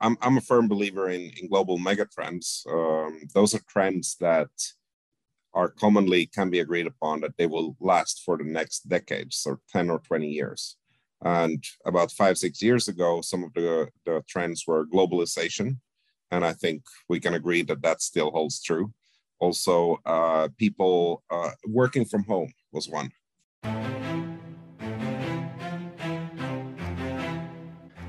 I'm I'm a firm believer in in global megatrends. Um, those are trends that are commonly can be agreed upon that they will last for the next decades or 10 or 20 years. And about five, six years ago, some of the, the trends were globalization. And I think we can agree that that still holds true. Also, uh, people uh, working from home was one.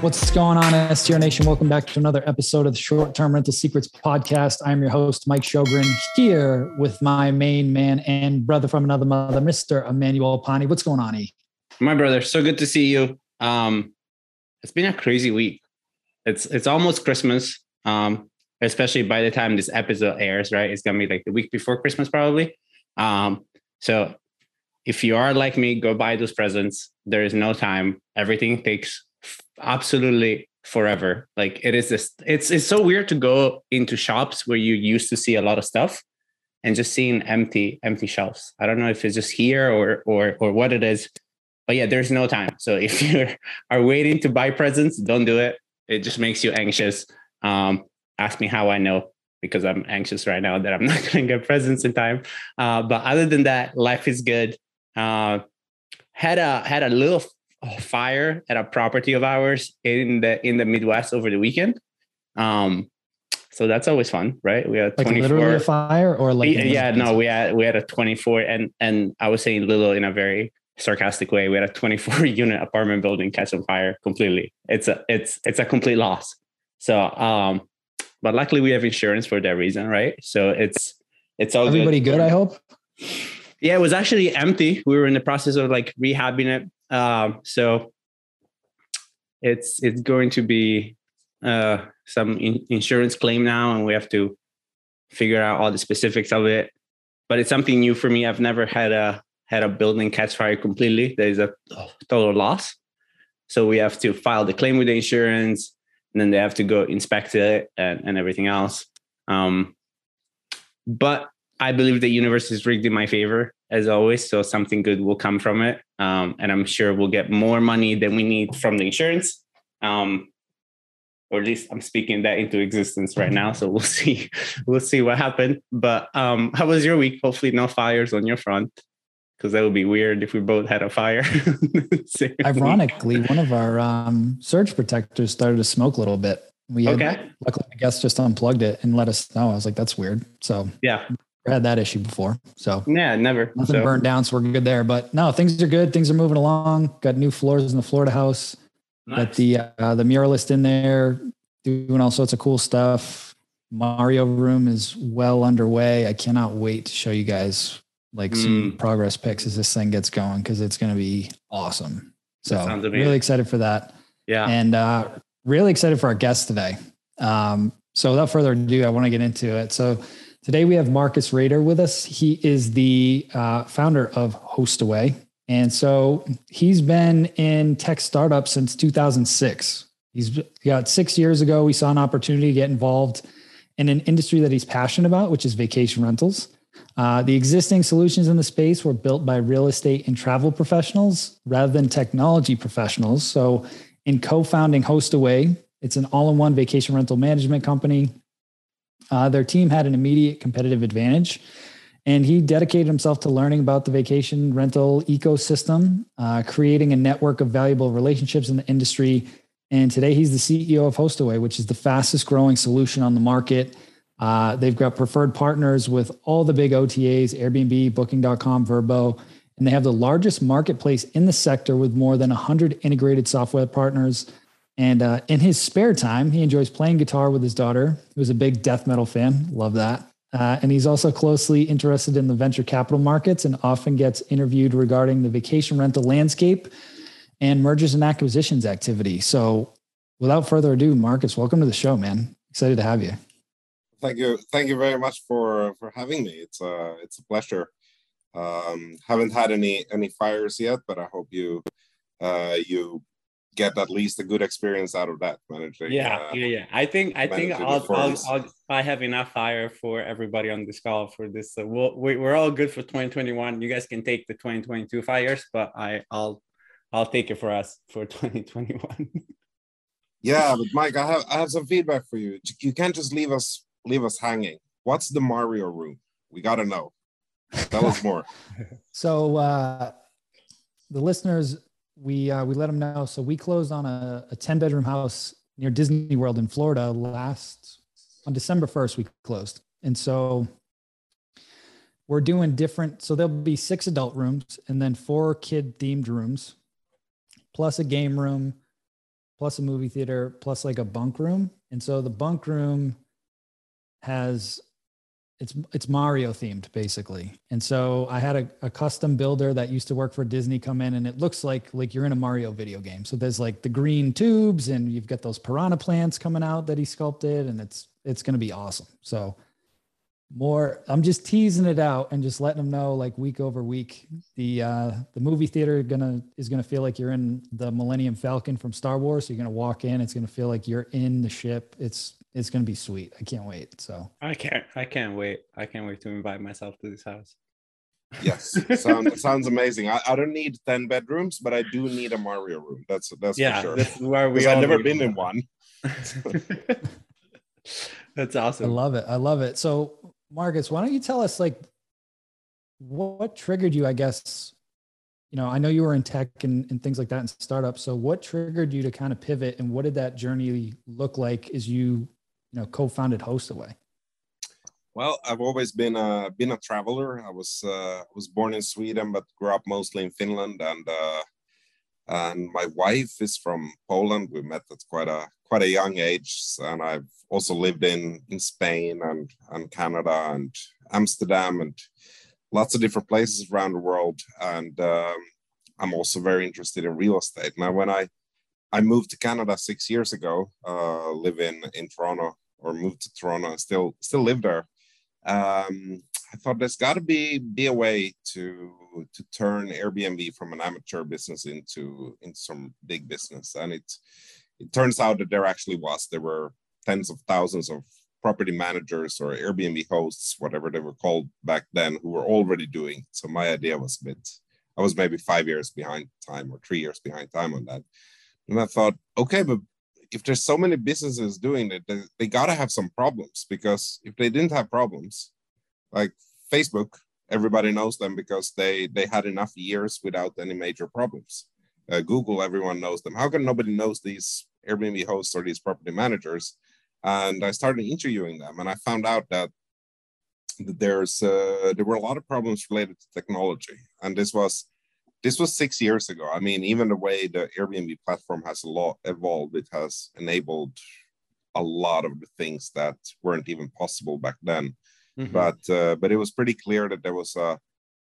What's going on, STR Nation? Welcome back to another episode of the Short Term Rental Secrets podcast. I'm your host, Mike Shogren, here with my main man and brother from another mother, Mr. Emmanuel Pani. What's going on, E? My brother, so good to see you. Um, it's been a crazy week. It's it's almost Christmas. Um, especially by the time this episode airs, right? It's gonna be like the week before Christmas, probably. Um, so if you are like me, go buy those presents. There is no time. Everything takes absolutely forever. Like it is this, it's it's so weird to go into shops where you used to see a lot of stuff and just seeing empty, empty shelves. I don't know if it's just here or or or what it is. But yeah, there's no time. So if you are waiting to buy presents, don't do it. It just makes you anxious. Um, ask me how I know because I'm anxious right now that I'm not going to get presents in time. Uh, but other than that, life is good. Uh, had a had a little fire at a property of ours in the in the Midwest over the weekend. Um, so that's always fun, right? We had like 24 literally a fire or like yeah, yeah no, we had we had a 24 and and I was saying little in a very sarcastic way. We had a 24 unit apartment building catch on fire completely. It's a it's it's a complete loss. So um but luckily we have insurance for that reason, right? So it's it's all everybody good, good I hope. Yeah, it was actually empty. We were in the process of like rehabbing it um, so it's it's going to be uh, some in- insurance claim now, and we have to figure out all the specifics of it. But it's something new for me. I've never had a had a building catch fire completely. There is a total loss, so we have to file the claim with the insurance, and then they have to go inspect it and, and everything else. Um, but I believe the universe is rigged in my favor as always. So something good will come from it. Um, and I'm sure we'll get more money than we need from the insurance. Um, or at least I'm speaking that into existence right now. So we'll see, we'll see what happened. But um, how was your week? Hopefully no fires on your front. Because that would be weird if we both had a fire. Ironically, one of our um, surge protectors started to smoke a little bit. We had, okay. Luckily, I guess just unplugged it and let us know. I was like, "That's weird." So yeah, had that issue before. So yeah, never nothing so. burned down, so we're good there. But no, things are good. Things are moving along. Got new floors in the Florida house. Nice. Got the uh, the muralist in there doing all sorts of cool stuff. Mario room is well underway. I cannot wait to show you guys like mm. some progress pics as this thing gets going because it's going to be awesome. So really excited for that. Yeah, and uh, really excited for our guest today. Um, so without further ado, I want to get into it. So Today we have Marcus Rader with us. He is the uh, founder of Hostaway. And so he's been in tech startups since 2006. He's got six years ago, we saw an opportunity to get involved in an industry that he's passionate about, which is vacation rentals. Uh, the existing solutions in the space were built by real estate and travel professionals rather than technology professionals. So, in co founding Hostaway, it's an all in one vacation rental management company uh, their team had an immediate competitive advantage, and he dedicated himself to learning about the vacation rental ecosystem, uh, creating a network of valuable relationships in the industry. And today he's the CEO of Hostaway, which is the fastest growing solution on the market. Uh, they've got preferred partners with all the big OTAs, Airbnb, Booking.com, Vrbo, and they have the largest marketplace in the sector with more than 100 integrated software partners. And uh, in his spare time, he enjoys playing guitar with his daughter, who's a big death metal fan. Love that. Uh, and he's also closely interested in the venture capital markets and often gets interviewed regarding the vacation rental landscape. and mergers and acquisitions activity. So, without further ado, Marcus, welcome to the show, man. Excited to have you. Thank you, thank you very much for for having me. It's uh, it's a pleasure. Um, haven't had any any fires yet, but I hope you uh, you get at least a good experience out of that managing. Yeah, uh, yeah, yeah. I think I think I'll, I'll, I'll, i have enough fire for everybody on this call for this. So we'll, we're all good for 2021. You guys can take the 2022 fires, but I I'll I'll take it for us for 2021. yeah, but Mike, I have I have some feedback for you. You can't just leave us leave us hanging. What's the Mario room? We got to know. Tell us more. so uh, the listeners, we uh, we let them know. So we closed on a, a 10 bedroom house near Disney World in Florida last on December 1st. We closed, and so we're doing different. So there'll be six adult rooms and then four kid themed rooms, plus a game room, plus a movie theater, plus like a bunk room. And so the bunk room has it's it's Mario themed basically. And so I had a, a, custom builder that used to work for Disney come in and it looks like like you're in a Mario video game. So there's like the green tubes and you've got those piranha plants coming out that he sculpted and it's it's going to be awesome. So more i'm just teasing it out and just letting them know like week over week the uh the movie theater gonna is gonna feel like you're in the millennium falcon from star wars so you're gonna walk in it's gonna feel like you're in the ship it's it's gonna be sweet. I can't wait so. I can't i can't wait. I can't wait to invite myself to this house. Yes. Sounds sounds amazing. I, I don't need 10 bedrooms but i do need a mario room. That's that's yeah for sure. that's where we i've never been in one. that's awesome. I love it. I love it. So Marcus, why don't you tell us like what triggered you, I guess, you know, I know you were in tech and, and things like that and startups. So what triggered you to kind of pivot and what did that journey look like as you, you know, co-founded Hostaway? Well, I've always been a been a traveler. I was uh, was born in Sweden, but grew up mostly in Finland, and uh, and my wife is from Poland. We met at quite a quite a young age, and I've also lived in in Spain and and Canada and Amsterdam and lots of different places around the world. And um, I'm also very interested in real estate. Now, when I I moved to Canada six years ago, uh, live in in Toronto or moved to Toronto, still still live there. Um, I thought there's got to be be a way to to turn Airbnb from an amateur business into into some big business, and it it turns out that there actually was. There were tens of thousands of property managers or Airbnb hosts, whatever they were called back then, who were already doing. So my idea was a bit. I was maybe five years behind time or three years behind time on that, and I thought, okay, but if there's so many businesses doing it, they, they got to have some problems because if they didn't have problems, like Facebook, everybody knows them because they they had enough years without any major problems. Uh, Google, everyone knows them. How come nobody knows these Airbnb hosts or these property managers? And I started interviewing them, and I found out that, there's uh, there were a lot of problems related to technology, and this was this was six years ago. I mean, even the way the Airbnb platform has a lot evolved, it has enabled a lot of the things that weren't even possible back then. Mm-hmm. But uh, but it was pretty clear that there was a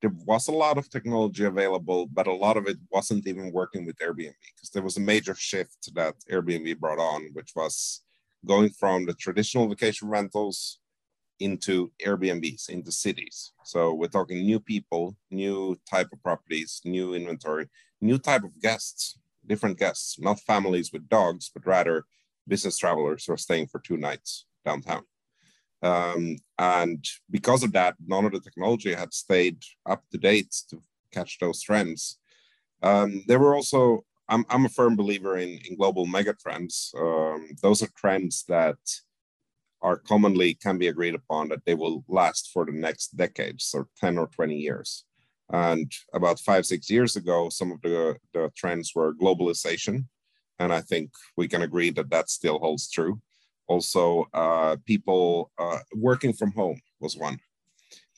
there was a lot of technology available, but a lot of it wasn't even working with Airbnb because there was a major shift that Airbnb brought on, which was going from the traditional vacation rentals into Airbnbs, into cities. So we're talking new people, new type of properties, new inventory, new type of guests, different guests, not families with dogs, but rather business travelers who are staying for two nights downtown. Um, and because of that, none of the technology had stayed up to date to catch those trends. Um, there were also, I'm, I'm a firm believer in, in global megatrends. Um, those are trends that are commonly can be agreed upon that they will last for the next decades, or 10 or 20 years. And about five, six years ago, some of the, the trends were globalization. And I think we can agree that that still holds true also uh, people uh, working from home was one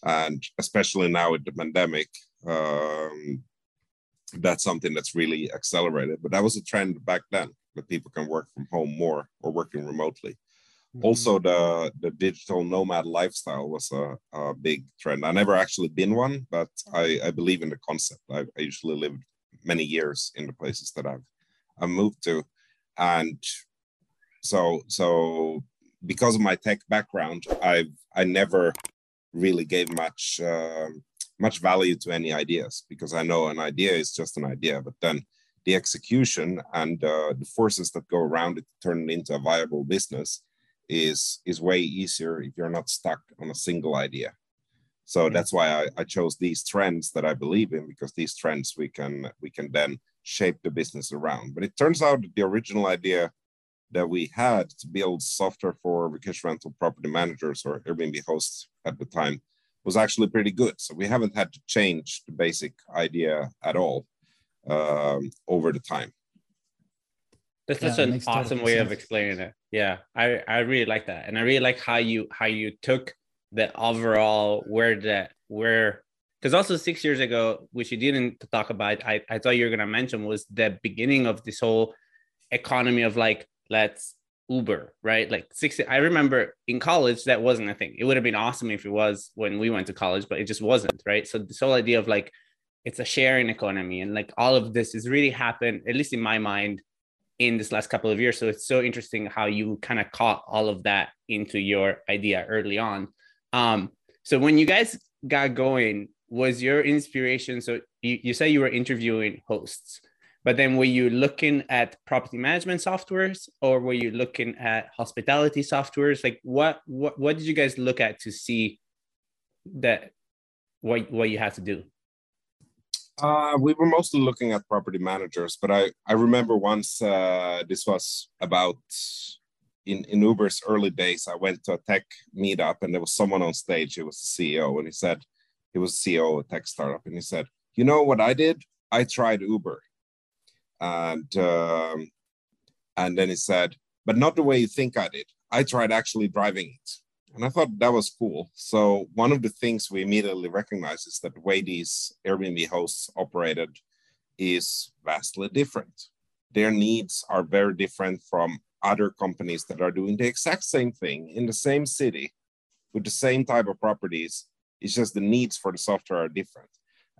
and especially now with the pandemic um, that's something that's really accelerated but that was a trend back then that people can work from home more or working remotely mm-hmm. also the the digital nomad lifestyle was a, a, big trend. I never actually been one but i, I believe in the concept. I, I usually lived many years in the places that I've I've moved to, and so so because of my tech background, I've I never really gave much uh, much value to any ideas because I know an idea is just an idea, but then the execution and uh, the forces that go around it to turn it into a viable business is is way easier if you're not stuck on a single idea. So mm-hmm. that's why I, I chose these trends that I believe in because these trends we can we can then shape the business around. But it turns out the original idea that we had to build software for vacation rental property managers or Airbnb hosts at the time was actually pretty good. So we haven't had to change the basic idea at all um, over the time. That's such yeah, an awesome way sense. of explaining it. Yeah, I, I really like that, and I really like how you how you took the overall where the where because also six years ago, which you didn't talk about, I, I thought you were gonna mention was the beginning of this whole economy of like let's Uber, right? Like 60. I remember in college that wasn't a thing. It would have been awesome if it was when we went to college, but it just wasn't, right? So this whole idea of like it's a sharing economy and like all of this has really happened, at least in my mind, in this last couple of years. So it's so interesting how you kind of caught all of that into your idea early on. Um, so when you guys got going, was your inspiration? So you, you say you were interviewing hosts but then were you looking at property management softwares or were you looking at hospitality softwares? Like what what what did you guys look at to see that what what you had to do? Uh, we were mostly looking at property managers, but I, I remember once uh, this was about in, in Uber's early days. I went to a tech meetup and there was someone on stage. He was the CEO, and he said he was CEO of a tech startup, and he said, "You know what I did? I tried Uber and um, and then he said, but not the way you think I did. I tried actually driving it. And I thought that was cool. So one of the things we immediately recognized is that the way these Airbnb hosts operated is vastly different. Their needs are very different from other companies that are doing the exact same thing in the same city with the same type of properties. It's just the needs for the software are different.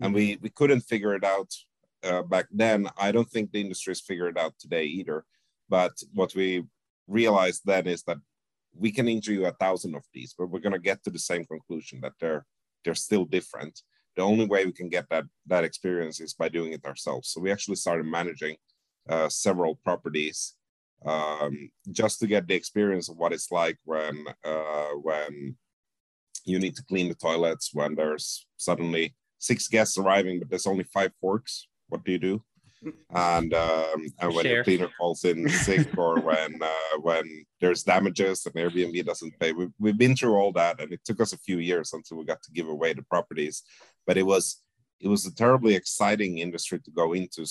And we, we couldn't figure it out uh, back then. I don't think the industry has figured it out today either. But what we realized then is that we can interview a thousand of these, but we're going to get to the same conclusion that they're they're still different. The only way we can get that that experience is by doing it ourselves. So we actually started managing uh, several properties um, just to get the experience of what it's like when uh, when you need to clean the toilets when there's suddenly six guests arriving, but there's only five forks what do you do? And um, and when Share. the cleaner calls in sick or when uh, when there's damages and Airbnb doesn't pay, we've, we've been through all that, and it took us a few years until we got to give away the properties. But it was it was a terribly exciting industry to go into,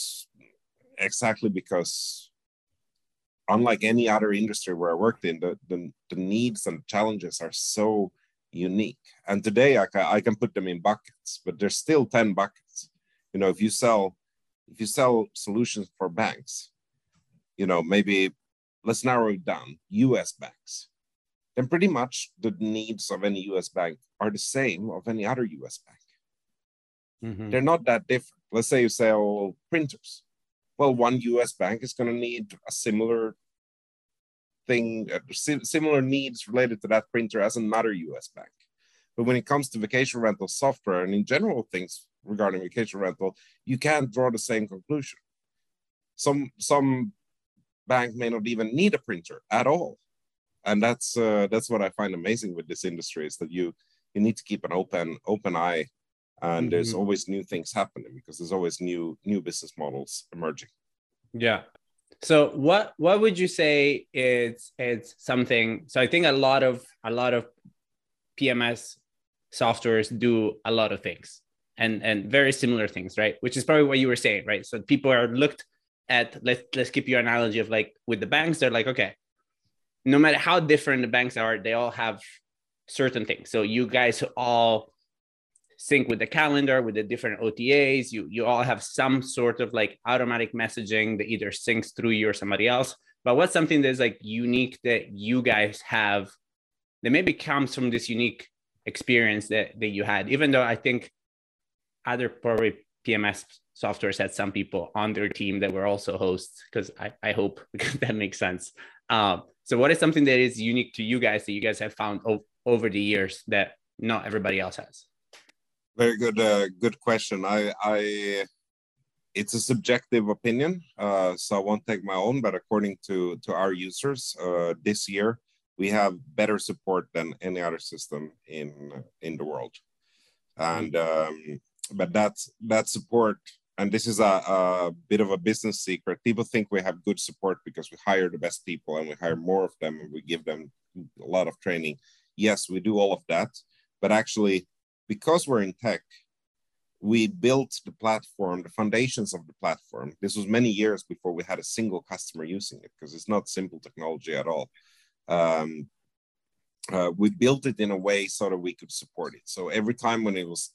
exactly because unlike any other industry where I worked in, the, the, the needs and challenges are so unique. And today I can, I can put them in buckets, but there's still 10 buckets. You know, if you sell if you sell solutions for banks, you know, maybe let's narrow it down, US banks, then pretty much the needs of any US bank are the same of any other US bank. Mm-hmm. They're not that different. Let's say you sell printers. Well, one US bank is going to need a similar thing, uh, similar needs related to that printer as another US bank. But when it comes to vacation rental software and in general things regarding vacation rental, you can't draw the same conclusion. Some some bank may not even need a printer at all, and that's uh, that's what I find amazing with this industry is that you you need to keep an open open eye, and mm-hmm. there's always new things happening because there's always new new business models emerging. Yeah. So what what would you say is is something? So I think a lot of a lot of PMS softwares do a lot of things and and very similar things right? Which is probably what you were saying right? So people are looked at let's let's keep your analogy of like with the banks they're like okay no matter how different the banks are they all have certain things. So you guys all sync with the calendar with the different otas you you all have some sort of like automatic messaging that either syncs through you or somebody else. But what's something that's like unique that you guys have that maybe comes from this unique experience that, that you had, even though I think other probably PMS softwares had some people on their team that were also hosts because I, I hope that makes sense. Um, so what is something that is unique to you guys that you guys have found o- over the years that not everybody else has? Very good, uh, good question. I, I, it's a subjective opinion, uh, so I won't take my own. But according to to our users, uh, this year we have better support than any other system in in the world, and um, but that's that support and this is a, a, bit of a business secret. People think we have good support because we hire the best people and we hire more of them and we give them a lot of training. Yes, we do all of that. But actually, because we're in tech, we built the platform, the foundations of the platform. This was many years before we had a single customer using it because it's not simple technology at all. Um, uh, we built it in a way so that we could support it. So every time when it was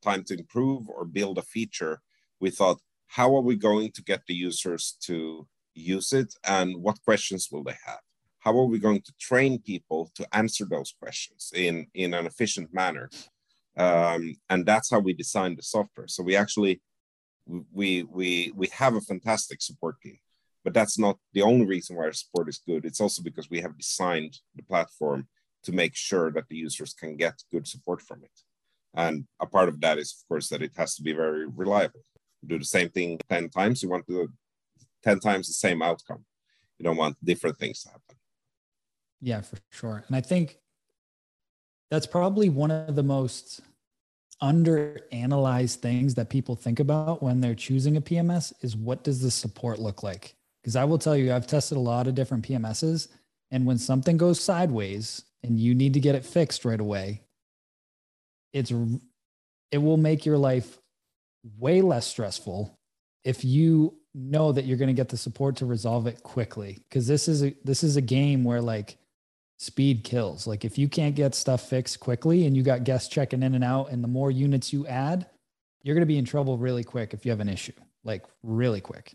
time to improve or build a feature, we thought, how are we going to get the users to use it and what questions will they have? How are we going to train people to answer those questions in, in an efficient manner? Um, and that's how we designed the software. So we actually, we, we, we have a fantastic support team, but that's not the only reason why our support is good. It's also because we have designed the platform to make sure that the users can get good support from it. And a part of that is, of course, that it has to be very reliable do the same thing 10 times, you want to do 10 times the same outcome. You don't want different things to happen. Yeah, for sure. And I think that's probably one of the most under analyzed things that people think about when they're choosing a PMS is what does the support look like? Because I will tell you, I've tested a lot of different PMSs. And when something goes sideways and you need to get it fixed right away, it's it will make your life way less stressful if you know that you're going to get the support to resolve it quickly. Because this is a this is a game where like speed kills. Like if you can't get stuff fixed quickly and you got guests checking in and out and the more units you add you're going to be in trouble really quick if you have an issue like really quick.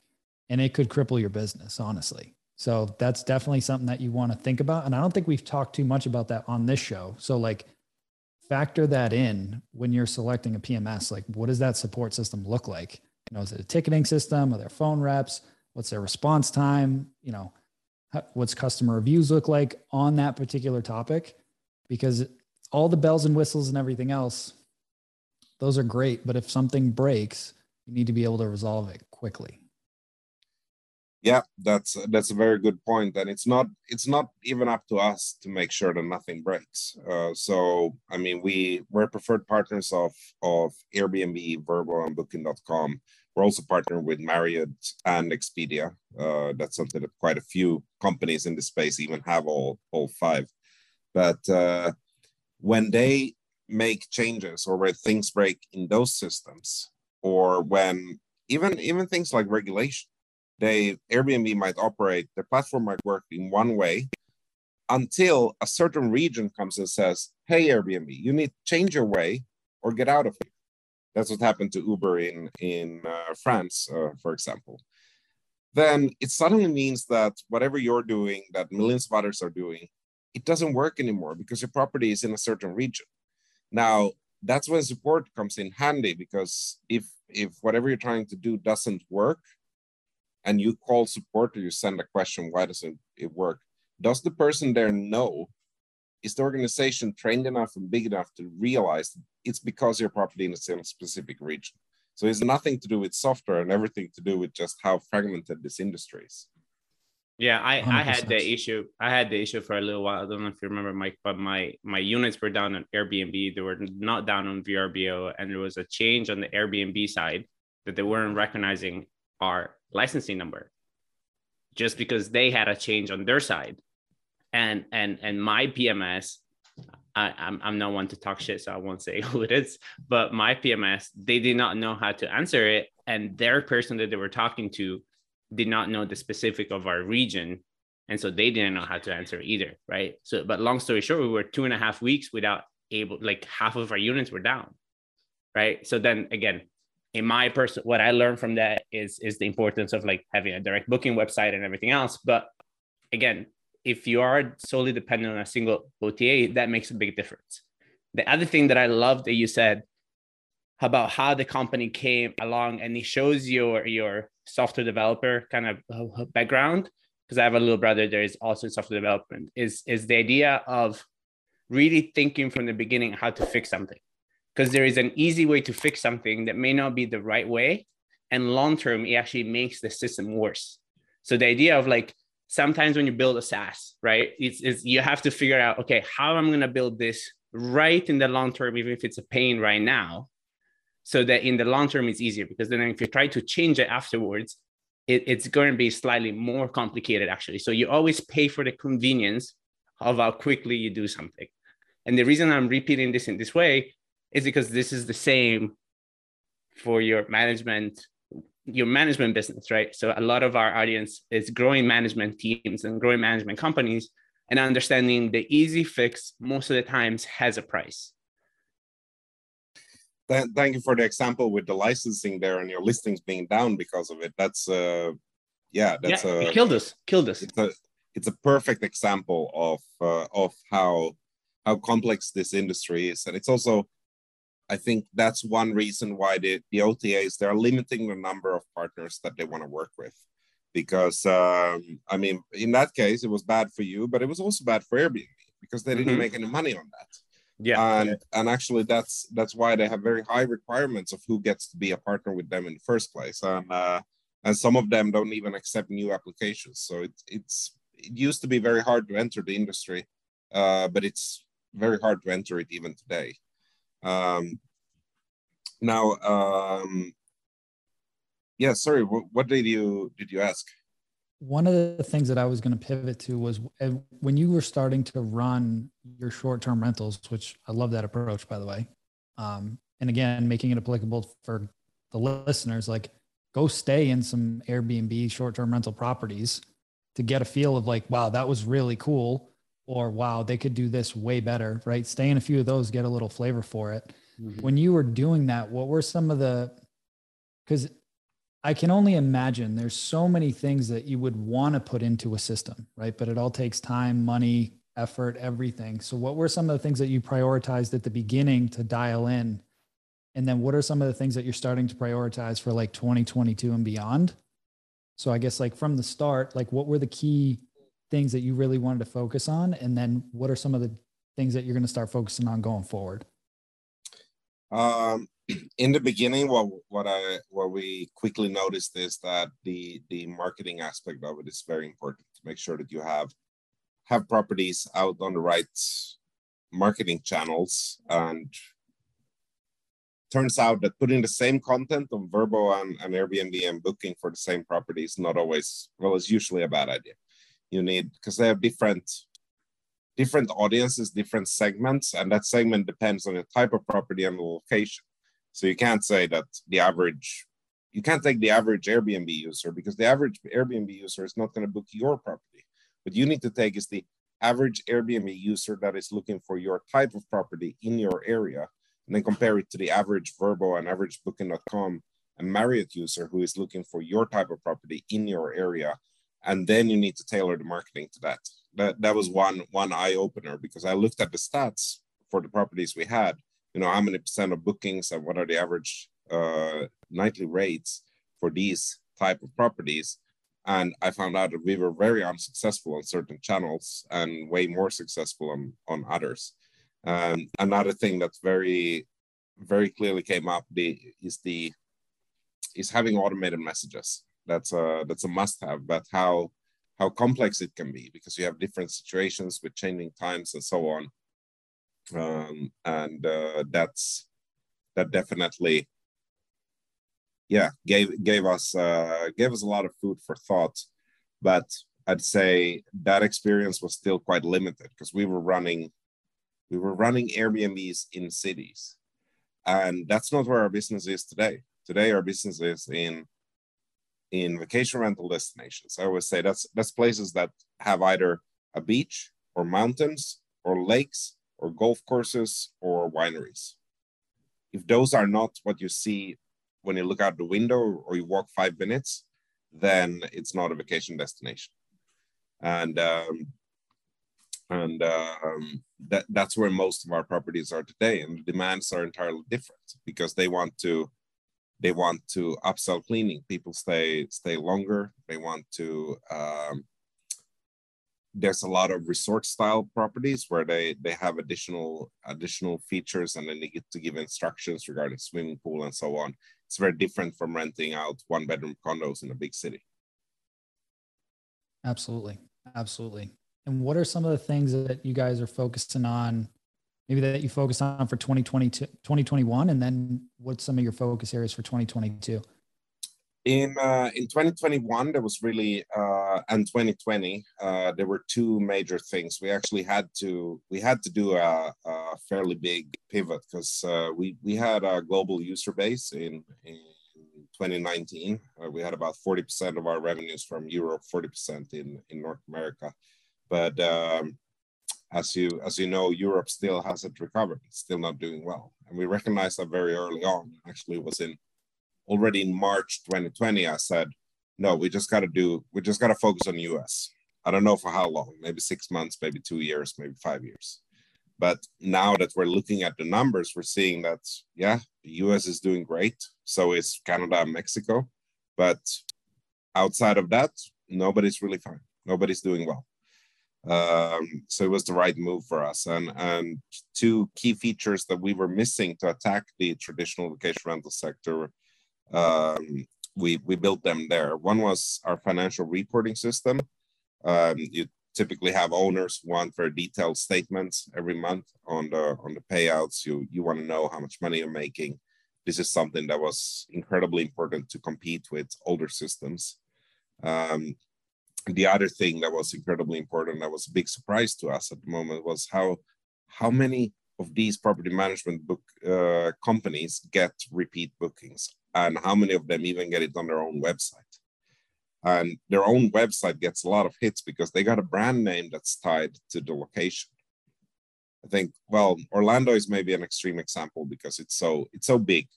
And it could cripple your business honestly. So that's definitely something that you want to think about. And i don't think we've talked too much about that on this show. So like factor that in when you're selecting a PMS. Like, what does that support system look like? You know, is it a ticketing system? Are there phone reps? What's their response time? You know, what's customer reviews look like on that particular topic? Because all the bells and whistles and everything else, those are great. But if something breaks, you need to be able to resolve it quickly yeah that's that's a very good point and it's not it's not even up to us to make sure that nothing breaks. Uh, so i mean we we're preferred partners of of airbnb vrbo and booking.com we're also partnered with marriott and expedia. Uh, that's something that quite a few companies in the space even have all all five. But uh, when they make changes or where things break in those systems or when even even things like regulation they Airbnb might operate, their platform might work in one way until a certain region comes and says, "Hey Airbnb, you need to change your way or get out of here." That's what happened to Uber in in uh, France, uh, for example. Then it suddenly means that whatever you're doing, that millions of others are doing, it doesn't work anymore because your property is in a certain region. Now that's when support comes in handy because if if whatever you're trying to do doesn't work and you call support or you send a question, why doesn't it work? Does the person there know? Is the organization trained enough and big enough to realize it's because your property is in a specific region? So it's nothing to do with software and everything to do with just how fragmented this industry is. Yeah, I, I had the issue. I had the issue for a little while. I don't know if you remember, Mike, but my my units were down on Airbnb. They were not down on VRBO, and there was a change on the Airbnb side that they weren't recognizing our licensing number just because they had a change on their side. And and and my pms I, I'm, I'm not one to talk shit so i won't say who it is but my pms they did not know how to answer it. And their person that they were talking to did not know the specific of our region. And so they didn't know how to answer either right? So but long story short we were two and a half weeks without able like half of our units were down right? So then again in my person what i learned from that is is the importance of like having a direct booking website and everything else. But again if you are solely dependent on a single ota that makes a big difference. The other thing that i love that you said about how the company came along and it shows your your software developer kind of uh, background because I have a little brother there is also in software development is is the idea of really thinking from the beginning how to fix something because there is an easy way to fix something that may not be the right way and long term it actually makes the system worse so the idea of like sometimes when you build a SaaS, right, it's, it's you have to figure out, okay, how I'm going to build this right in the long term, even if it's a pain right now, so that in the long term it's easier. Because then if you try to change it afterwards, it, it's going to be slightly more complicated actually. So you always pay for the convenience of how quickly you do something. And the reason I'm repeating this in this way is because this is the same for your management your management business, right? So a lot of our audience is growing management teams and growing management companies and understanding the easy fix most of the times has a price. Thank you for the example with the licensing there and your listings being down because of it. That's uh yeah, that's yeah, a, it killed us. Killed us. It's a it's a perfect example of uh, of how how complex this industry is, and it's also I think that's one reason why the, the OTAs they're limiting the number of partners that they want to work with, because um, I mean in that case it was bad for you, but it was also bad for Airbnb because they didn't mm-hmm. make any money on that. Yeah, and and actually that's that's why they have very high requirements of who gets to be a partner with them in the first place, and uh, and some of them don't even accept new applications. So it's it's it used to be very hard to enter the industry, uh, but it's very hard to enter it even today. Um, now, um, yeah, sorry, what, did you did you ask? One of the things that I was going to pivot to was uh, when you were starting to run your short-term rentals, which I love that approach, by the way. Um, and again, making it applicable for the listeners, like go stay in some Airbnb short-term rental properties to get a feel of like, wow, that was really cool or wow, they could do this way better, right? Stay in a few of those, get a little flavor for it. Mm-hmm. When you were doing that, what were some of the, because I can only imagine there's so many things that you would want to put into a system, right? But it all takes time, money, effort, everything. So, what were some of the things that you prioritized at the beginning to dial in? And then, what are some of the things that you're starting to prioritize for like 2022 and beyond? So, I guess like from the start, like what were the key things that you really wanted to focus on? And then what are some of the things that you're going to start focusing on going forward? Um, in the beginning, what what I what we quickly noticed is that the the marketing aspect of it is very important to make sure that you have have properties out on the right marketing channels and turns out that putting the same content on Vrbo and, and Airbnb and booking for the same property is not always well it's usually a bad idea you need because they have different different audiences, different segments, and that segment depends on the type of property and the location. So you can't say that the average, you can't take the average Airbnb user because the average Airbnb user is not going to book your property. What you need to take is the average Airbnb user that is looking for your type of property in your area, and then compare it to the average Vrbo and average Booking.com and Marriott user who is looking for your type of property in your area and then you need to tailor the marketing to that. That that was one one eye opener because I looked at the stats for the properties we had. You know, how many percent of bookings and what are the average uh, nightly rates for these type of properties, and I found out that we were very unsuccessful on certain channels and way more successful on on others. Um, another thing that's very very clearly came up the, is the is having automated messages that's a that's a must have but how how complex it can be because you have different situations with changing times and so on. Um, and uh, that's that definitely yeah gave gave us uh, gave us a lot of food for thought. But i'd say that experience was still quite limited because we were running we were running airbnbs in cities. And that's not where our business is today. Today our business is in in vacation rental destinations. I always say that's that's places that have either a beach or mountains or lakes or golf courses or wineries. If those are not what you see when you look out the window or you walk five minutes, then it's not a vacation destination. And um, and um, that that's where most of our properties are today and the demands are entirely different because they want to they want to upsell cleaning. People stay stay longer. They want to um, there's a lot of resort style properties where they they have additional additional features and then they get to give instructions regarding swimming pool and so on. It's very different from renting out one bedroom condos in a big city. Absolutely. Absolutely. And what are some of the things that you guys are focusing on maybe that you focus on for 2022 2021 and then what's some of your focus areas for 2022 in uh, in 2021 there was really uh, and 2020 uh, there were two major things. We actually had to we had to do a, a fairly big pivot because uh, we we had a global user base in, in 2019 uh, we had about 40% of our revenues from europe 40% in in north america. But um, as you as you know, Europe still hasn't recovered. It's still not doing well, and we recognized that very early on. Actually, it was in already in March 2020. I said, no, we just got to do. We just got to focus on the US. I don't know for how long. Maybe six months, maybe two years, maybe five years. But now that we're looking at the numbers, we're seeing that yeah, the US is doing great. So is Canada and Mexico. But outside of that, nobody's really fine. Nobody's doing well. Um, so it was the right move for us. And, and two key features that we were missing to attack the traditional vacation rental sector, um, we, we built them there. One was our financial reporting system. Um, you typically have owners want very detailed statements every month on the on the payouts. You you want to know how much money you're making. This is something that was incredibly important to compete with older systems. Um, the other thing that was incredibly important that was a big surprise to us at the moment was how how many of these property management book uh, companies get repeat bookings and how many of them even get it on their own website. And their own website gets a lot of hits because they got a brand name that's tied to the location. I think well orlando is maybe an extreme example because it's so it's so big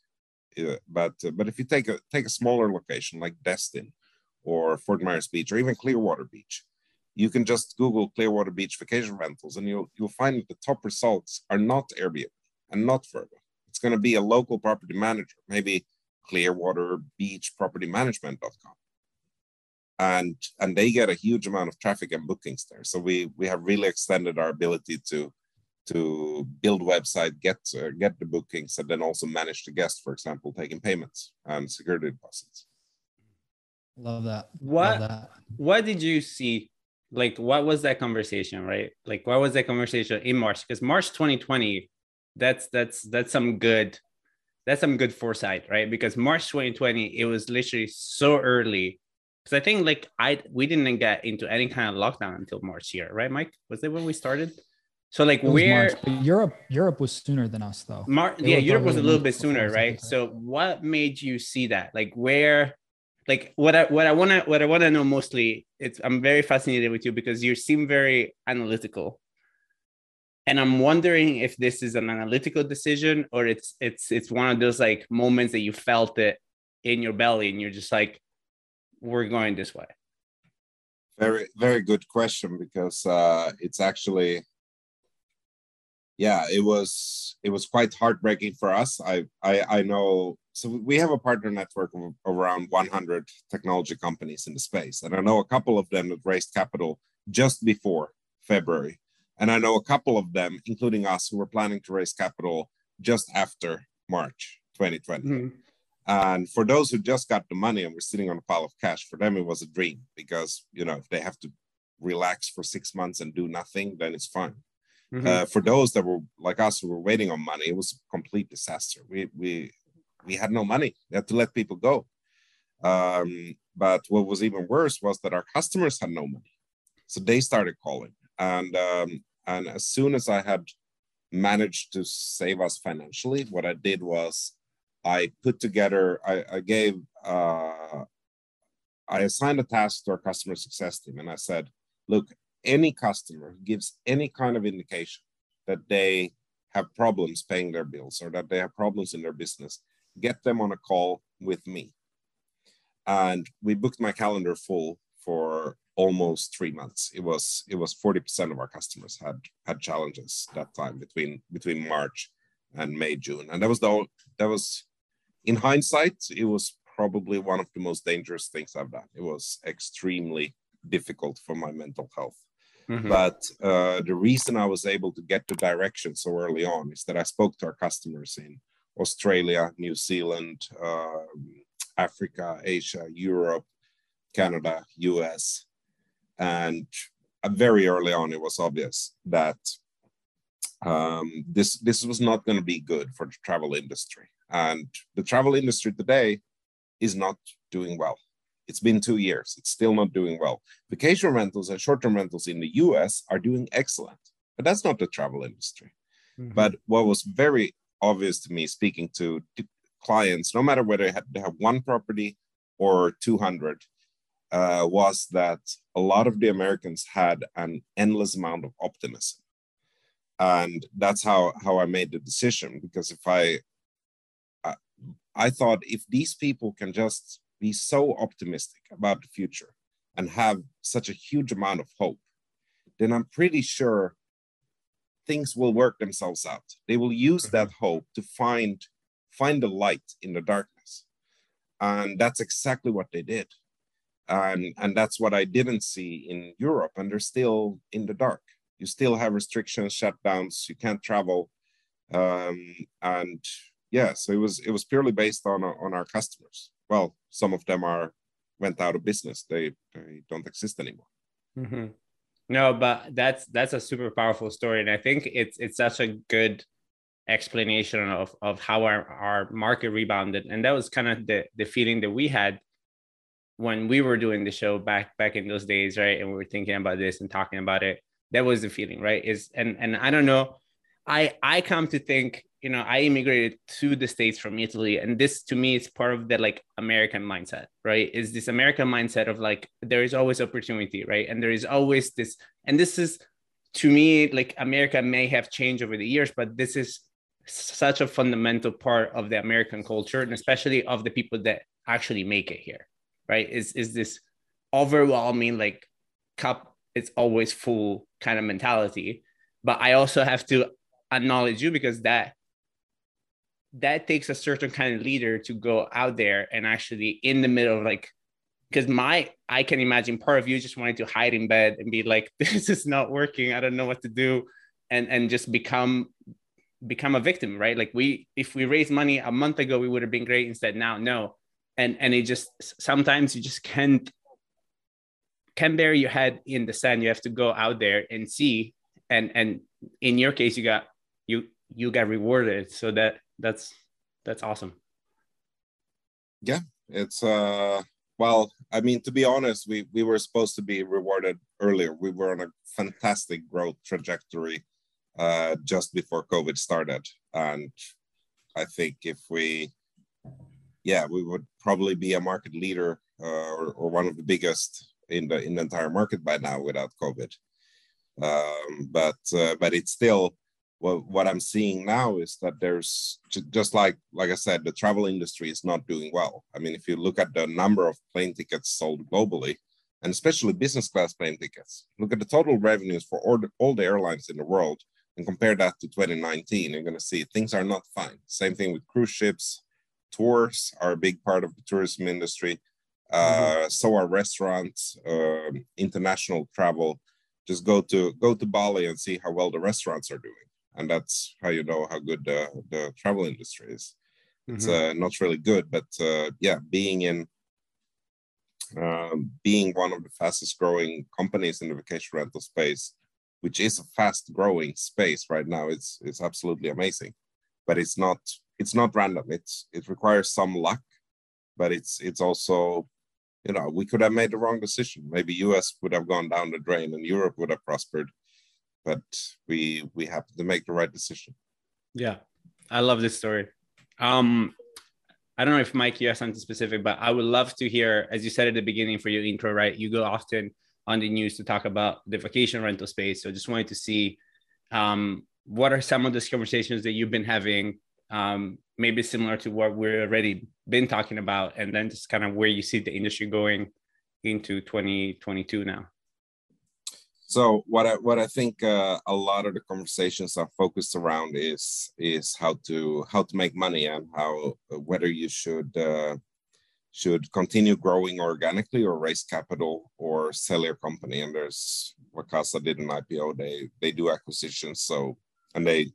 uh, but uh, but if you take a take a smaller location like destin or Fort Myers Beach or even Clearwater Beach. You can just Google Clearwater Beach vacation rentals and you'll, you'll find that the top results are not Airbnb and not Vrbo. It's going to be a local property manager, maybe Clearwater Beach Property Management.com. And, and they get a huge amount of traffic and bookings there. So we, we have really extended our ability to, to build website, get uh, get the bookings, and then also manage the guests, for example, taking payments and security deposits. Love that. What Love that. what did you see? Like what was that conversation, right? Like what was that conversation in March? Because March 2020, that's that's that's some good that's some good foresight, right? Because March 2020, it was literally so early. Because I think like I we didn't get into any kind of lockdown until March here, right, Mike? Was that when we started? So like where March, Europe Europe was sooner than us though. Mar- yeah, Europe was a little bit sooner, right? So what made you see that? Like where like what I what I want to what I want to know mostly it's I'm very fascinated with you because you seem very analytical. And I'm wondering if this is an analytical decision or it's it's it's one of those like moments that you felt it in your belly and you're just like we're going this way. Very very good question because uh it's actually yeah, it was it was quite heartbreaking for us. I I, I know so we have a partner network of around 100 technology companies in the space, and I know a couple of them have raised capital just before February, and I know a couple of them, including us, who were planning to raise capital just after March 2020. Mm-hmm. And for those who just got the money and were sitting on a pile of cash, for them it was a dream because you know if they have to relax for six months and do nothing, then it's fine. Mm-hmm. Uh, for those that were like us who were waiting on money, it was a complete disaster. We we we had no money. We had to let people go. Um, but what was even worse was that our customers had no money, so they started calling. And um, and as soon as I had managed to save us financially, what I did was I put together. I, I gave. Uh, I assigned a task to our customer success team, and I said, "Look, any customer gives any kind of indication that they have problems paying their bills or that they have problems in their business, get them on a call with me. And we booked my calendar full for almost three months. It was it was 40% of our customers had had challenges that time between between March and May, June. And that was the that was in hindsight, it was probably one of the most dangerous things I've done. It was extremely difficult for my mental health. Mm-hmm. But uh, the reason I was able to get the direction so early on is that I spoke to our customers in Australia, New Zealand, uh, Africa, Asia, Europe, Canada, US. And very early on, it was obvious that um, this, this was not going to be good for the travel industry. And the travel industry today is not doing well. It's been two years. It's still not doing well. Vacation rentals and short term rentals in the US are doing excellent, but that's not the travel industry. Mm-hmm. But what was very obvious to me speaking to, clients, no matter whether they, had, they have one property or 200, uh, was that a lot of the Americans had an endless amount of optimism. And that's how, how I made the decision. Because if I, I, I thought if these people can just be so optimistic about the future and have such a huge amount of hope, then I'm pretty sure things will work themselves out. They will use mm-hmm. that hope to find find the light in the darkness. And that's exactly what they did. And, and that's what I didn't see in Europe. And they're still in the dark. You still have restrictions, shutdowns, you can't travel. Um, and yeah, so it was it was purely based on on our customers well, some of them are went out of business. They they don't exist anymore. Mm-hmm. No, but that's that's a super powerful story, and I think it's it's such a good explanation of of how our, our market rebounded, and that was kind of the the feeling that we had when we were doing the show back back in those days, right? And we were thinking about this and talking about it. That was the feeling, right? Is and and I don't know. I I come to think you know i immigrated to the states from italy and this to me is part of the like american mindset right? Is this american mindset of like there is always opportunity right? And there is always this and this is to me like america may have changed over the years but this is such a fundamental part of the american culture and especially of the people that actually make it here right? Is is this overwhelming like cup it's always full kind of mentality. But i also have to acknowledge you because that that takes a certain kind of leader to go out there and actually in the middle of like because my i can imagine part of you just wanted to hide in bed and be like this is not working. I don't know what to do. And and just become become a victim right? Like we if we raised money a month ago we would have been great instead now. No. And and it just sometimes you just can't can bury your head in the sand. You have to go out there and see. And and in your case you got you you got rewarded. So that that's that's awesome. Yeah it's uh well i mean to be honest we we were supposed to be rewarded earlier. We were on a fantastic growth trajectory uh just before covid started. And i think if we yeah we would probably be a market leader uh, or, or one of the biggest in the in the entire market by now without covid. Um, but uh, but it's still well, what I'm seeing now is that there's just like like I said, the travel industry is not doing well. I mean, if you look at the number of plane tickets sold globally, and especially business class plane tickets, look at the total revenues for all the, all the airlines in the world and compare that to 2019, you're going to see things are not fine. Same thing with cruise ships. Tours are a big part of the tourism industry. Uh, mm-hmm. So are restaurants, uh, international travel. Just go to go to Bali and see how well the restaurants are doing and that's how you know how good the, the travel industry is. It's mm-hmm. uh, not really good, but uh, yeah, being in um, being one of the fastest growing companies in the vacation rental space, which is a fast growing space right now, it's it's absolutely amazing. But it's not it's not random. It's it requires some luck, but it's it's also you know we could have made the wrong decision. Maybe US would have gone down the drain and Europe would have prospered but we we happened to make the right decision. Yeah, I love this story. Um, I don't know if Mike you have something specific, but I would love to hear, as you said at the beginning for your intro, right? You go often on the news to talk about the vacation rental space. So just wanted to see um, what are some of those conversations that you've been having, um, maybe similar to what we're already been talking about, and then just kind of where you see the industry going into 2022 now? So what I what I think uh, a lot of the conversations are focused around is is how to how to make money and how whether you should uh, should continue growing organically or raise capital or sell your company. And there's Vacasa did an IPO. They they do acquisitions, so and they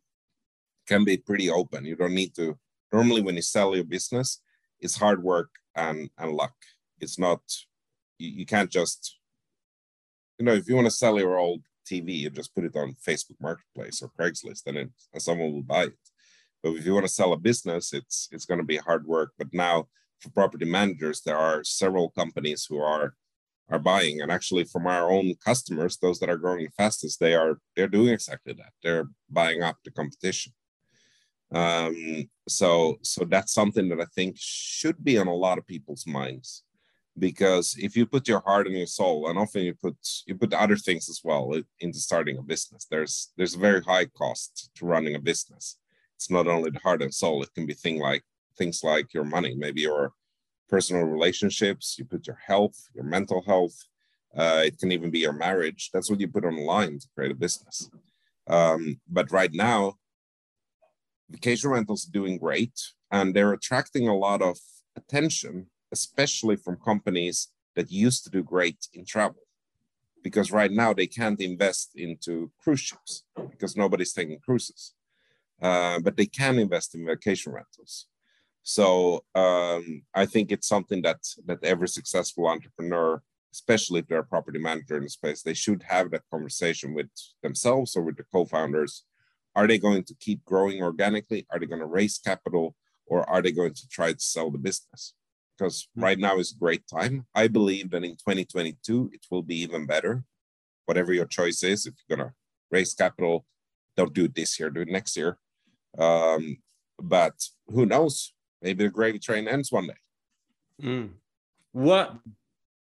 can be pretty open. You don't need to normally when you sell your business, it's hard work and and luck. It's not you, you can't just you know, if you want to sell your old TV, you just put it on Facebook Marketplace or Craigslist, and, it, and someone will buy it. But if you want to sell a business, it's it's going to be hard work. But now, for property managers, there are several companies who are are buying, and actually, from our own customers, those that are growing the fastest, they are they're doing exactly that. They're buying up the competition. Um, so so that's something that I think should be on a lot of people's minds because if you put your heart and your soul and often you put you put other things as well into starting a business. There's there's a very high cost to running a business. It's not only the heart and soul it can be thing like things like your money maybe your personal relationships you put your health your mental health uh, it can even be your marriage. That's what you put on the line to create a business. Um, but right now vacation rentals are doing great and they're attracting a lot of attention especially from companies that used to do great in travel. Because right now they can't invest into cruise ships because nobody's taking cruises. Uh, but they can invest in vacation rentals. So um, I think it's something that that every successful entrepreneur, especially if they're a property manager in the space, they should have that conversation with themselves or with the co-founders. Are they going to keep growing organically? Are they going to raise capital, or are they going to try to sell the business? Because hmm. right now is a great time. I believe that in 2022 it will be even better. Whatever your choice is, if you're gonna raise capital, don't do it this year, do it next year. Um, but who knows? Maybe the gravy train ends one day. Mm. What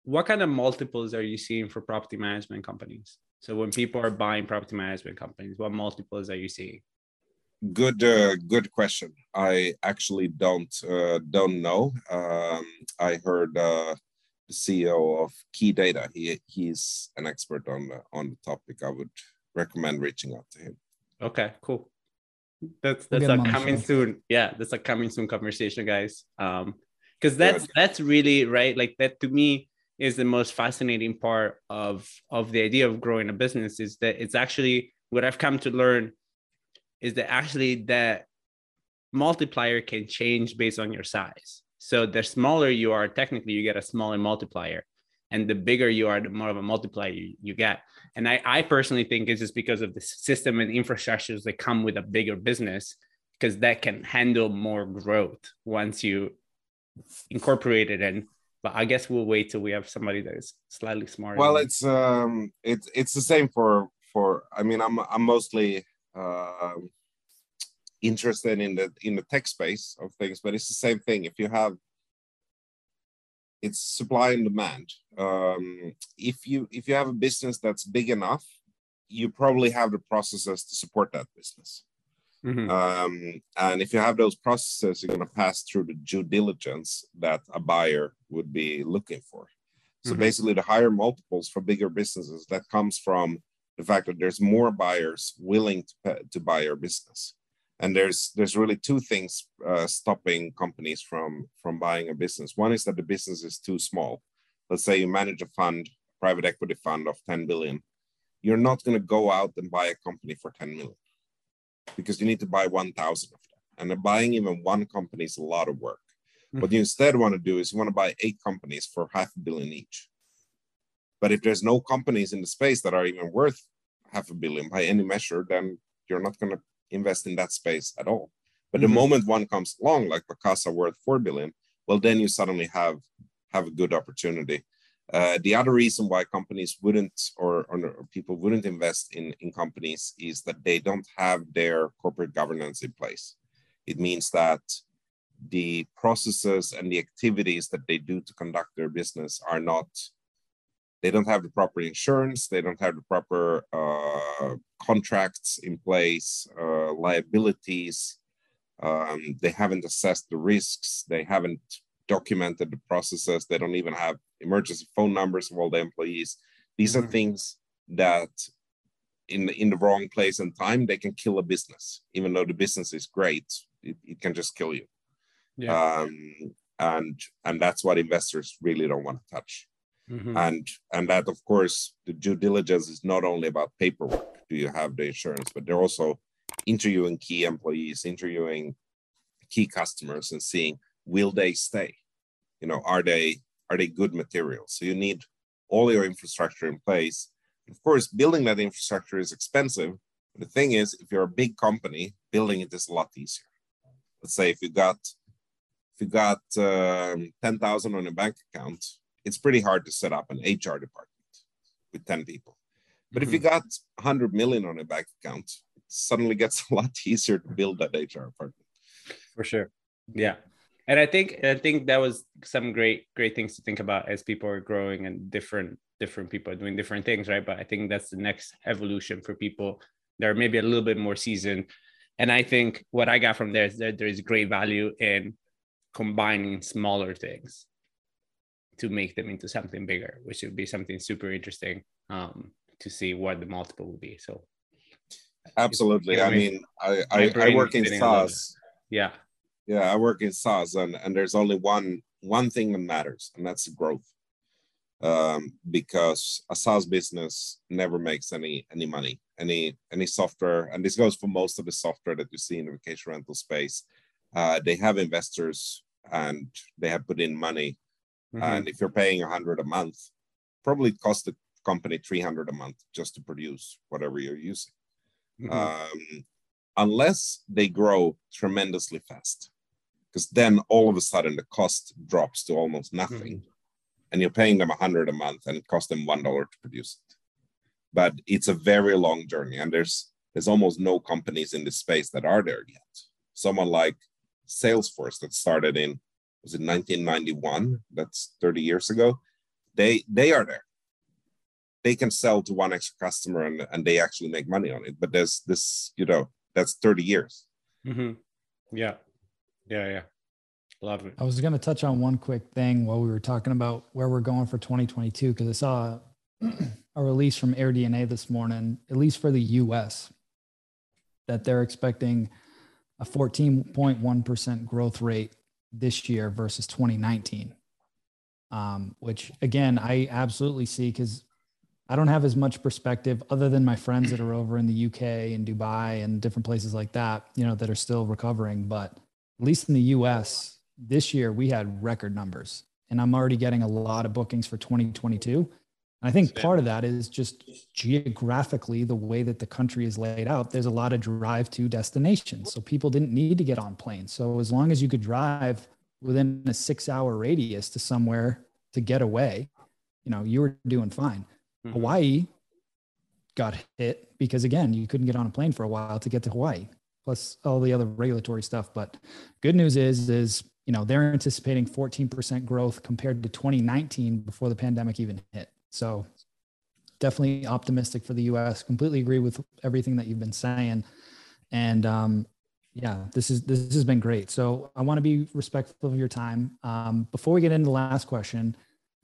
what kind of multiples are you seeing for property management companies? So when people are buying property management companies, what multiples are you seeing? Good uh, good question. I actually don't uh, don't know. Um, i heard uh, the ceo of key data. He he's an expert on the, on the topic. I would recommend reaching out to him. Okay cool. That's that's we'll a coming soon. Yeah that's a coming soon conversation guys. Um because that's good. that's really right like that to me is the most fascinating part of of the idea of growing a business is that it's actually what i've come to learn is that actually that multiplier can change based on your size. So the smaller you are, technically you get a smaller multiplier. And the bigger you are, the more of a multiplier you, you get. And I, I personally think it's just because of the system and infrastructures that come with a bigger business, because that can handle more growth once you incorporate it in. But I guess we'll wait till we have somebody that is slightly smarter. Well, it's um it's it's the same for for I mean I'm I'm mostly interested in the in the tech space of things, but it's the same thing. If you have it's supply and demand. Um, if you if you have a business that's big enough, you probably have the processes to support that business. Mm-hmm. Um, and if you have those processes, you're going to pass through the due diligence that a buyer would be looking for. So mm-hmm. basically, the higher multiples for bigger businesses that comes from the fact that there's more buyers willing to, to buy your business. And there's there's really two things uh, stopping companies from from buying a business. One is that the business is too small. Let's say you manage a fund private equity fund of 10 billion you're not going to go out and buy a company for 10 million because you need to buy 1000 of them. And buying even one company is a lot of work. Mm-hmm. what you instead want to do is you want to buy eight companies for half a billion each but if there's no companies in the space that are even worth half a billion by any measure, then you're not going to invest in that space at all. But mm-hmm. the moment one comes along, like Vacasa worth four billion, well, then you suddenly have have a good opportunity. Uh, the other reason why companies wouldn't or, or, people wouldn't invest in, in companies is that they don't have their corporate governance in place. It means that the processes and the activities that they do to conduct their business are not they don't have the proper insurance they don't have the proper uh, contracts in place uh, liabilities um, they haven't assessed the risks they haven't documented the processes they don't even have emergency phone numbers of all the employees. These mm-hmm. are things that in in the wrong place and time they can kill a business even though the business is great it, it can just kill you yeah. um, and and that's what investors really don't want to touch mm-hmm. and and that of course the due diligence is not only about paperwork do you have the insurance but they're also interviewing key employees interviewing key customers and seeing will they stay you know are they are they good materials so you need all your infrastructure in place of course, building that infrastructure is expensive. The thing is, if you're a big company, building it is a lot easier. Let's say if you got if you got um, ten thousand on a bank account, it's pretty hard to set up an HR department with ten people. But mm-hmm. if you mm-hmm. got 100 million on a bank account, it suddenly gets a lot easier to build that HR department. For sure. Yeah. And I think I think that was some great great things to think about as people are growing and different different people are doing different things, right? But I think that's the next evolution for people that are maybe a little bit more seasoned. And I think what I got from there is that there is great value in combining smaller things to make them into something bigger, which would be something super interesting um, to see what the multiple will be. So, absolutely. I mean, I, I, I work in SaaS. Yeah. Yeah, I work in SaaS, and, and there's only one one thing that matters, and that's growth um, because a SaaS business never makes any any money, any any software, and this goes for most of the software that you see in the vacation rental space. Uh, they have investors and they have put in money, mm-hmm. and if you're paying a hundred a month, probably cost the company three hundred a month just to produce whatever you're using, mm-hmm. um, unless they grow tremendously fast, because then all of a sudden the cost drops to almost nothing. Mm-hmm and you're paying them a hundred a month and it costs them one dollar to produce it but it's a very long journey and there's there's almost no companies in this space that are there yet someone like salesforce that started in was it 1991 that's 30 years ago. They they are there. They can sell to one extra customer and, and they actually make money on it but there's this you know that's 30 years. Mm-hmm. yeah. Yeah yeah. Love it. I was going to touch on one quick thing while we were talking about where we're going for 2022 because I saw a release from AirDNA this morning, at least for the US, that they're expecting a 14.1% growth rate this year versus 2019. Um, which again, I absolutely see because I don't have as much perspective other than my friends that are over in the UK and Dubai and different places like that, you know, that are still recovering. But at least in the US, this year we had record numbers and I'm already getting a lot of bookings for 2022. And I think part of that is just geographically the way that the country is laid out. There's a lot of drive to destinations. So people didn't need to get on planes. So as long as you could drive within a six hour radius to somewhere to get away, you know, you were doing fine. Mm-hmm. Hawaii got hit because again, you couldn't get on a plane for a while to get to Hawaii, plus all the other regulatory stuff. But good news is, is you know, they're anticipating 14% growth compared to 2019 before the pandemic even hit. So definitely optimistic for the US. Completely agree with everything that you've been saying. And um, yeah, this is this has been great. So I want to be respectful of your time. Um, before we get into the last question,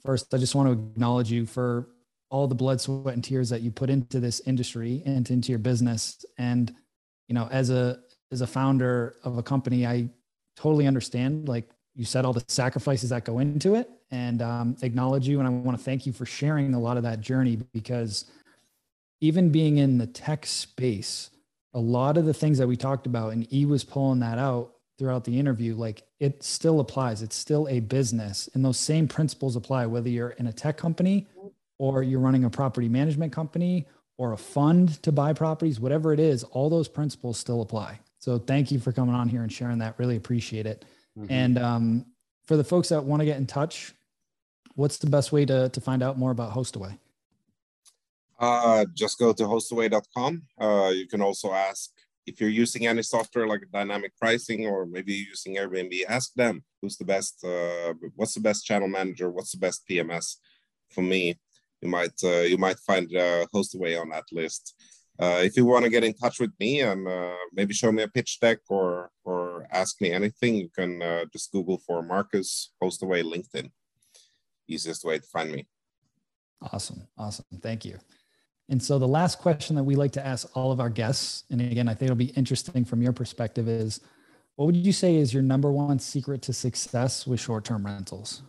first I just want to acknowledge you for all the blood, sweat, and tears that you put into this industry and into your business. And you know, as a as a founder of a company, I totally understand, like you said, all the sacrifices that go into it and um, acknowledge you. And I want to thank you for sharing a lot of that journey because even being in the tech space, a lot of the things that we talked about, and E was pulling that out throughout the interview, like it still applies. It's still a business. And those same principles apply whether you're in a tech company or you're running a property management company or a fund to buy properties, whatever it is, all those principles still apply. So thank you for coming on here and sharing that. Really appreciate it. Mm-hmm. And um, for the folks that want to get in touch, what's the best way to, to find out more about Hostaway? Uh, just go to hostaway.com. Uh, you can also ask if you're using any software like dynamic pricing or maybe using Airbnb, ask them who's the best, uh, what's the best channel manager, what's the best PMS. For me, you might uh, you might find uh, Hostaway on that list uh, if you want to get in touch with me and uh, maybe show me a pitch deck or or ask me anything, you can uh, just Google for Marcus Hostaway LinkedIn. easiest way to find me. Awesome. Awesome. Thank you. And so the last question that we like to ask all of our guests, and again, I think it'll be interesting from your perspective, is what would you say is your number one secret to success with short term rentals?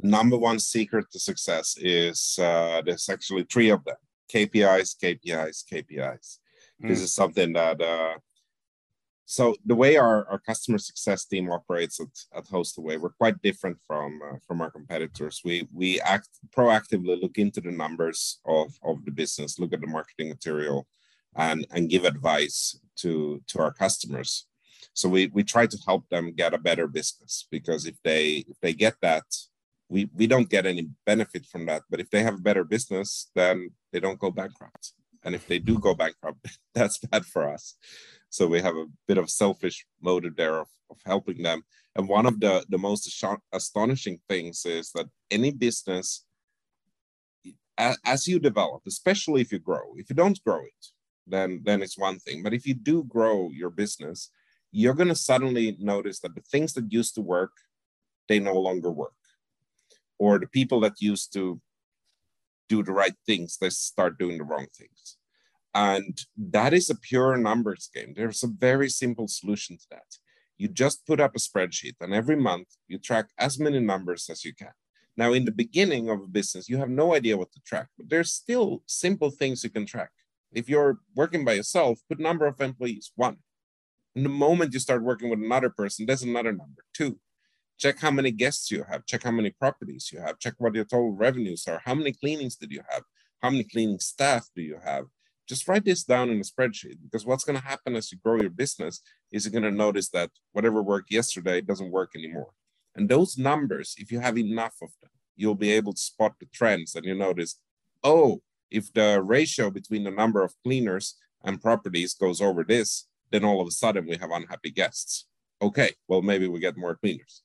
Number one secret to success is uh, there's actually three of them KPIs, KPIs, KPIs. Mm. This is something that uh, so the way our, our customer success team operates at, at Hostaway, we're quite different from uh, from our competitors. We we act proactively look into the numbers of, of the business, look at the marketing material, and and give advice to to our customers. So we we try to help them get a better business because if they if they get that, we we don't get any benefit from that. But if they have a better business, then they don't go bankrupt. And if they do go bankrupt, that's bad for us. So we have a bit of selfish motive there of, of helping them. And one of the, the most astonishing things is that any business, as you develop, especially if you grow, if you don't grow it, then, then it's one thing. But if you do grow your business, you're going to suddenly notice that the things that used to work, they no longer work. Or the people that used to do the right things, they start doing the wrong things. And that is a pure numbers game. There's a very simple solution to that. You just put up a spreadsheet, and every month you track as many numbers as you can. Now, in the beginning of a business, you have no idea what to track, but there's still simple things you can track. If you're working by yourself, put number of employees, one. And the moment you start working with another person, there's another number, two. Check how many guests you have, check how many properties you have, check what your total revenues are, how many cleanings did you have, how many cleaning staff do you have, just write this down in a spreadsheet because what's going to happen as you grow your business is you're going to notice that whatever worked yesterday doesn't work anymore. And those numbers, if you have enough of them, you'll be able to spot the trends and you notice, oh, if the ratio between the number of cleaners and properties goes over this, then all of a sudden we have unhappy guests. Okay, well, maybe we get more cleaners.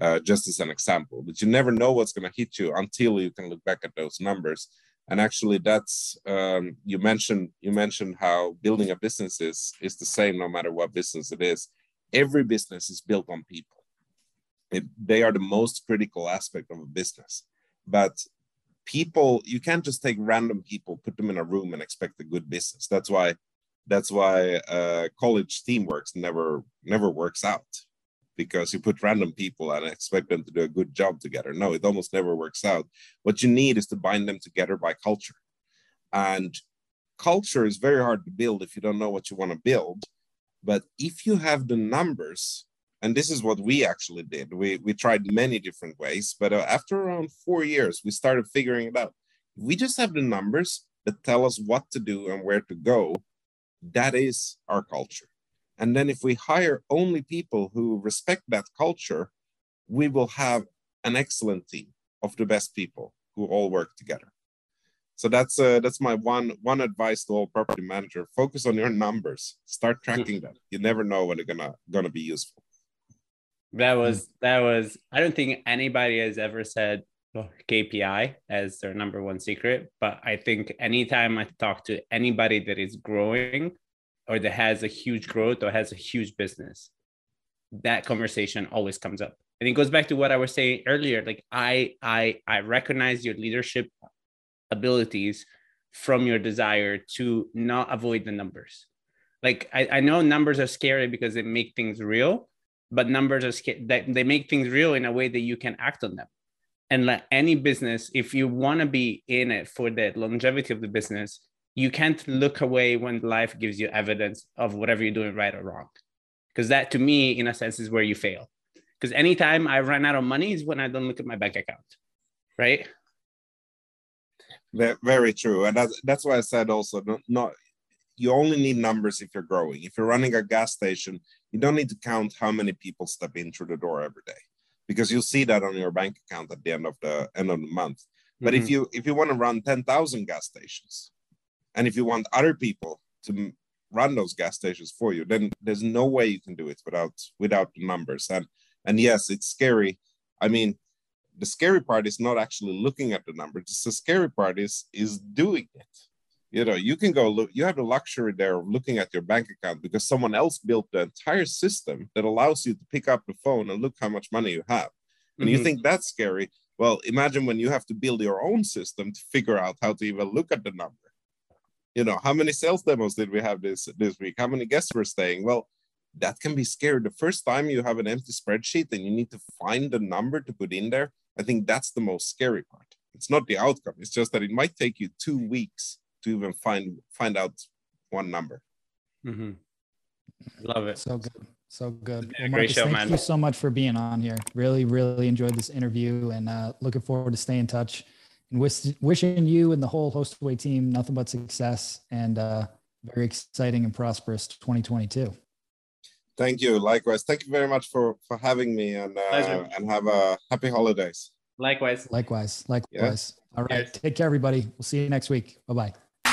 Uh, just as an example, but you never know what's going to hit you until you can look back at those numbers and actually that's um, you mentioned you mentioned how building a business is is the same no matter what business it is. Every business is built on people. It, they are the most critical aspect of a business. But people you can't just take random people put them in a room and expect a good business. That's why that's why uh, college teamwork never never works out because you put random people and expect them to do a good job together. No, it almost never works out. What you need is to bind them together by culture. And culture is very hard to build if you don't know what you want to build. But if you have the numbers, and this is what we actually did, we, we tried many different ways, but uh, after around four years, we started figuring it out. We just have the numbers that tell us what to do and where to go. That is our culture. And then if we hire only people who respect that culture, we will have an excellent team of the best people who all work together. So that's uh, that's my one one advice to all property manager: focus on your numbers, start tracking them. You never know when they're gonna gonna be useful. That was that was. I don't think anybody has ever said KPI as their number one secret, but I think anytime I talk to anybody that is growing, or that has a huge growth or has a huge business that conversation always comes up. And it goes back to what i was saying earlier like i i i recognize your leadership abilities from your desire to not avoid the numbers. Like i, I know numbers are scary because they make things real but numbers are that they make things real in a way that you can act on them. And like any business if you want to be in it for the longevity of the business you can't look away when life gives you evidence of whatever you're doing right or wrong. Because that to me in a sense is where you fail. Because anytime i run out of money is when i don't look at my bank account right? Very true. And that's, that's why i said also not, not you only need numbers if you're growing. If you're running a gas station you don't need to count how many people step in through the door every day because you'll see that on your bank account at the end of the end of the month. But mm-hmm. if you if you want to run 10,000 gas stations and if you want other people to run those gas stations for you, then there's no way you can do it without without the numbers. And and yes, it's scary. I mean, the scary part is not actually looking at the numbers. The scary part is is doing it. You know, you can go look. You have the luxury there of looking at your bank account because someone else built the entire system that allows you to pick up the phone and look how much money you have. and you mm-hmm. think that's scary well imagine when you have to build your own system to figure out how to even look at the number you know how many sales demos did we have this this week? How many guests were staying? Well that can be scary. The first time you have an empty spreadsheet and you need to find the number to put in there i think that's the most scary part. It's not the outcome. It's just that it might take you two weeks to even find find out one number. Mm-hmm. love it. So good. So good. Well, Marcus, show, thank man. you so much for being on here. Really, really enjoyed this interview and uh, looking forward to staying in touch and wish, wishing you and the whole Hostaway team nothing but success and uh, very exciting and prosperous 2022. Thank you. Likewise. Thank you very much for for having me and uh, and have a happy holidays. Likewise. Likewise. Likewise. Yeah. All right. Yes. Take care, everybody. We'll see you next week. Bye bye.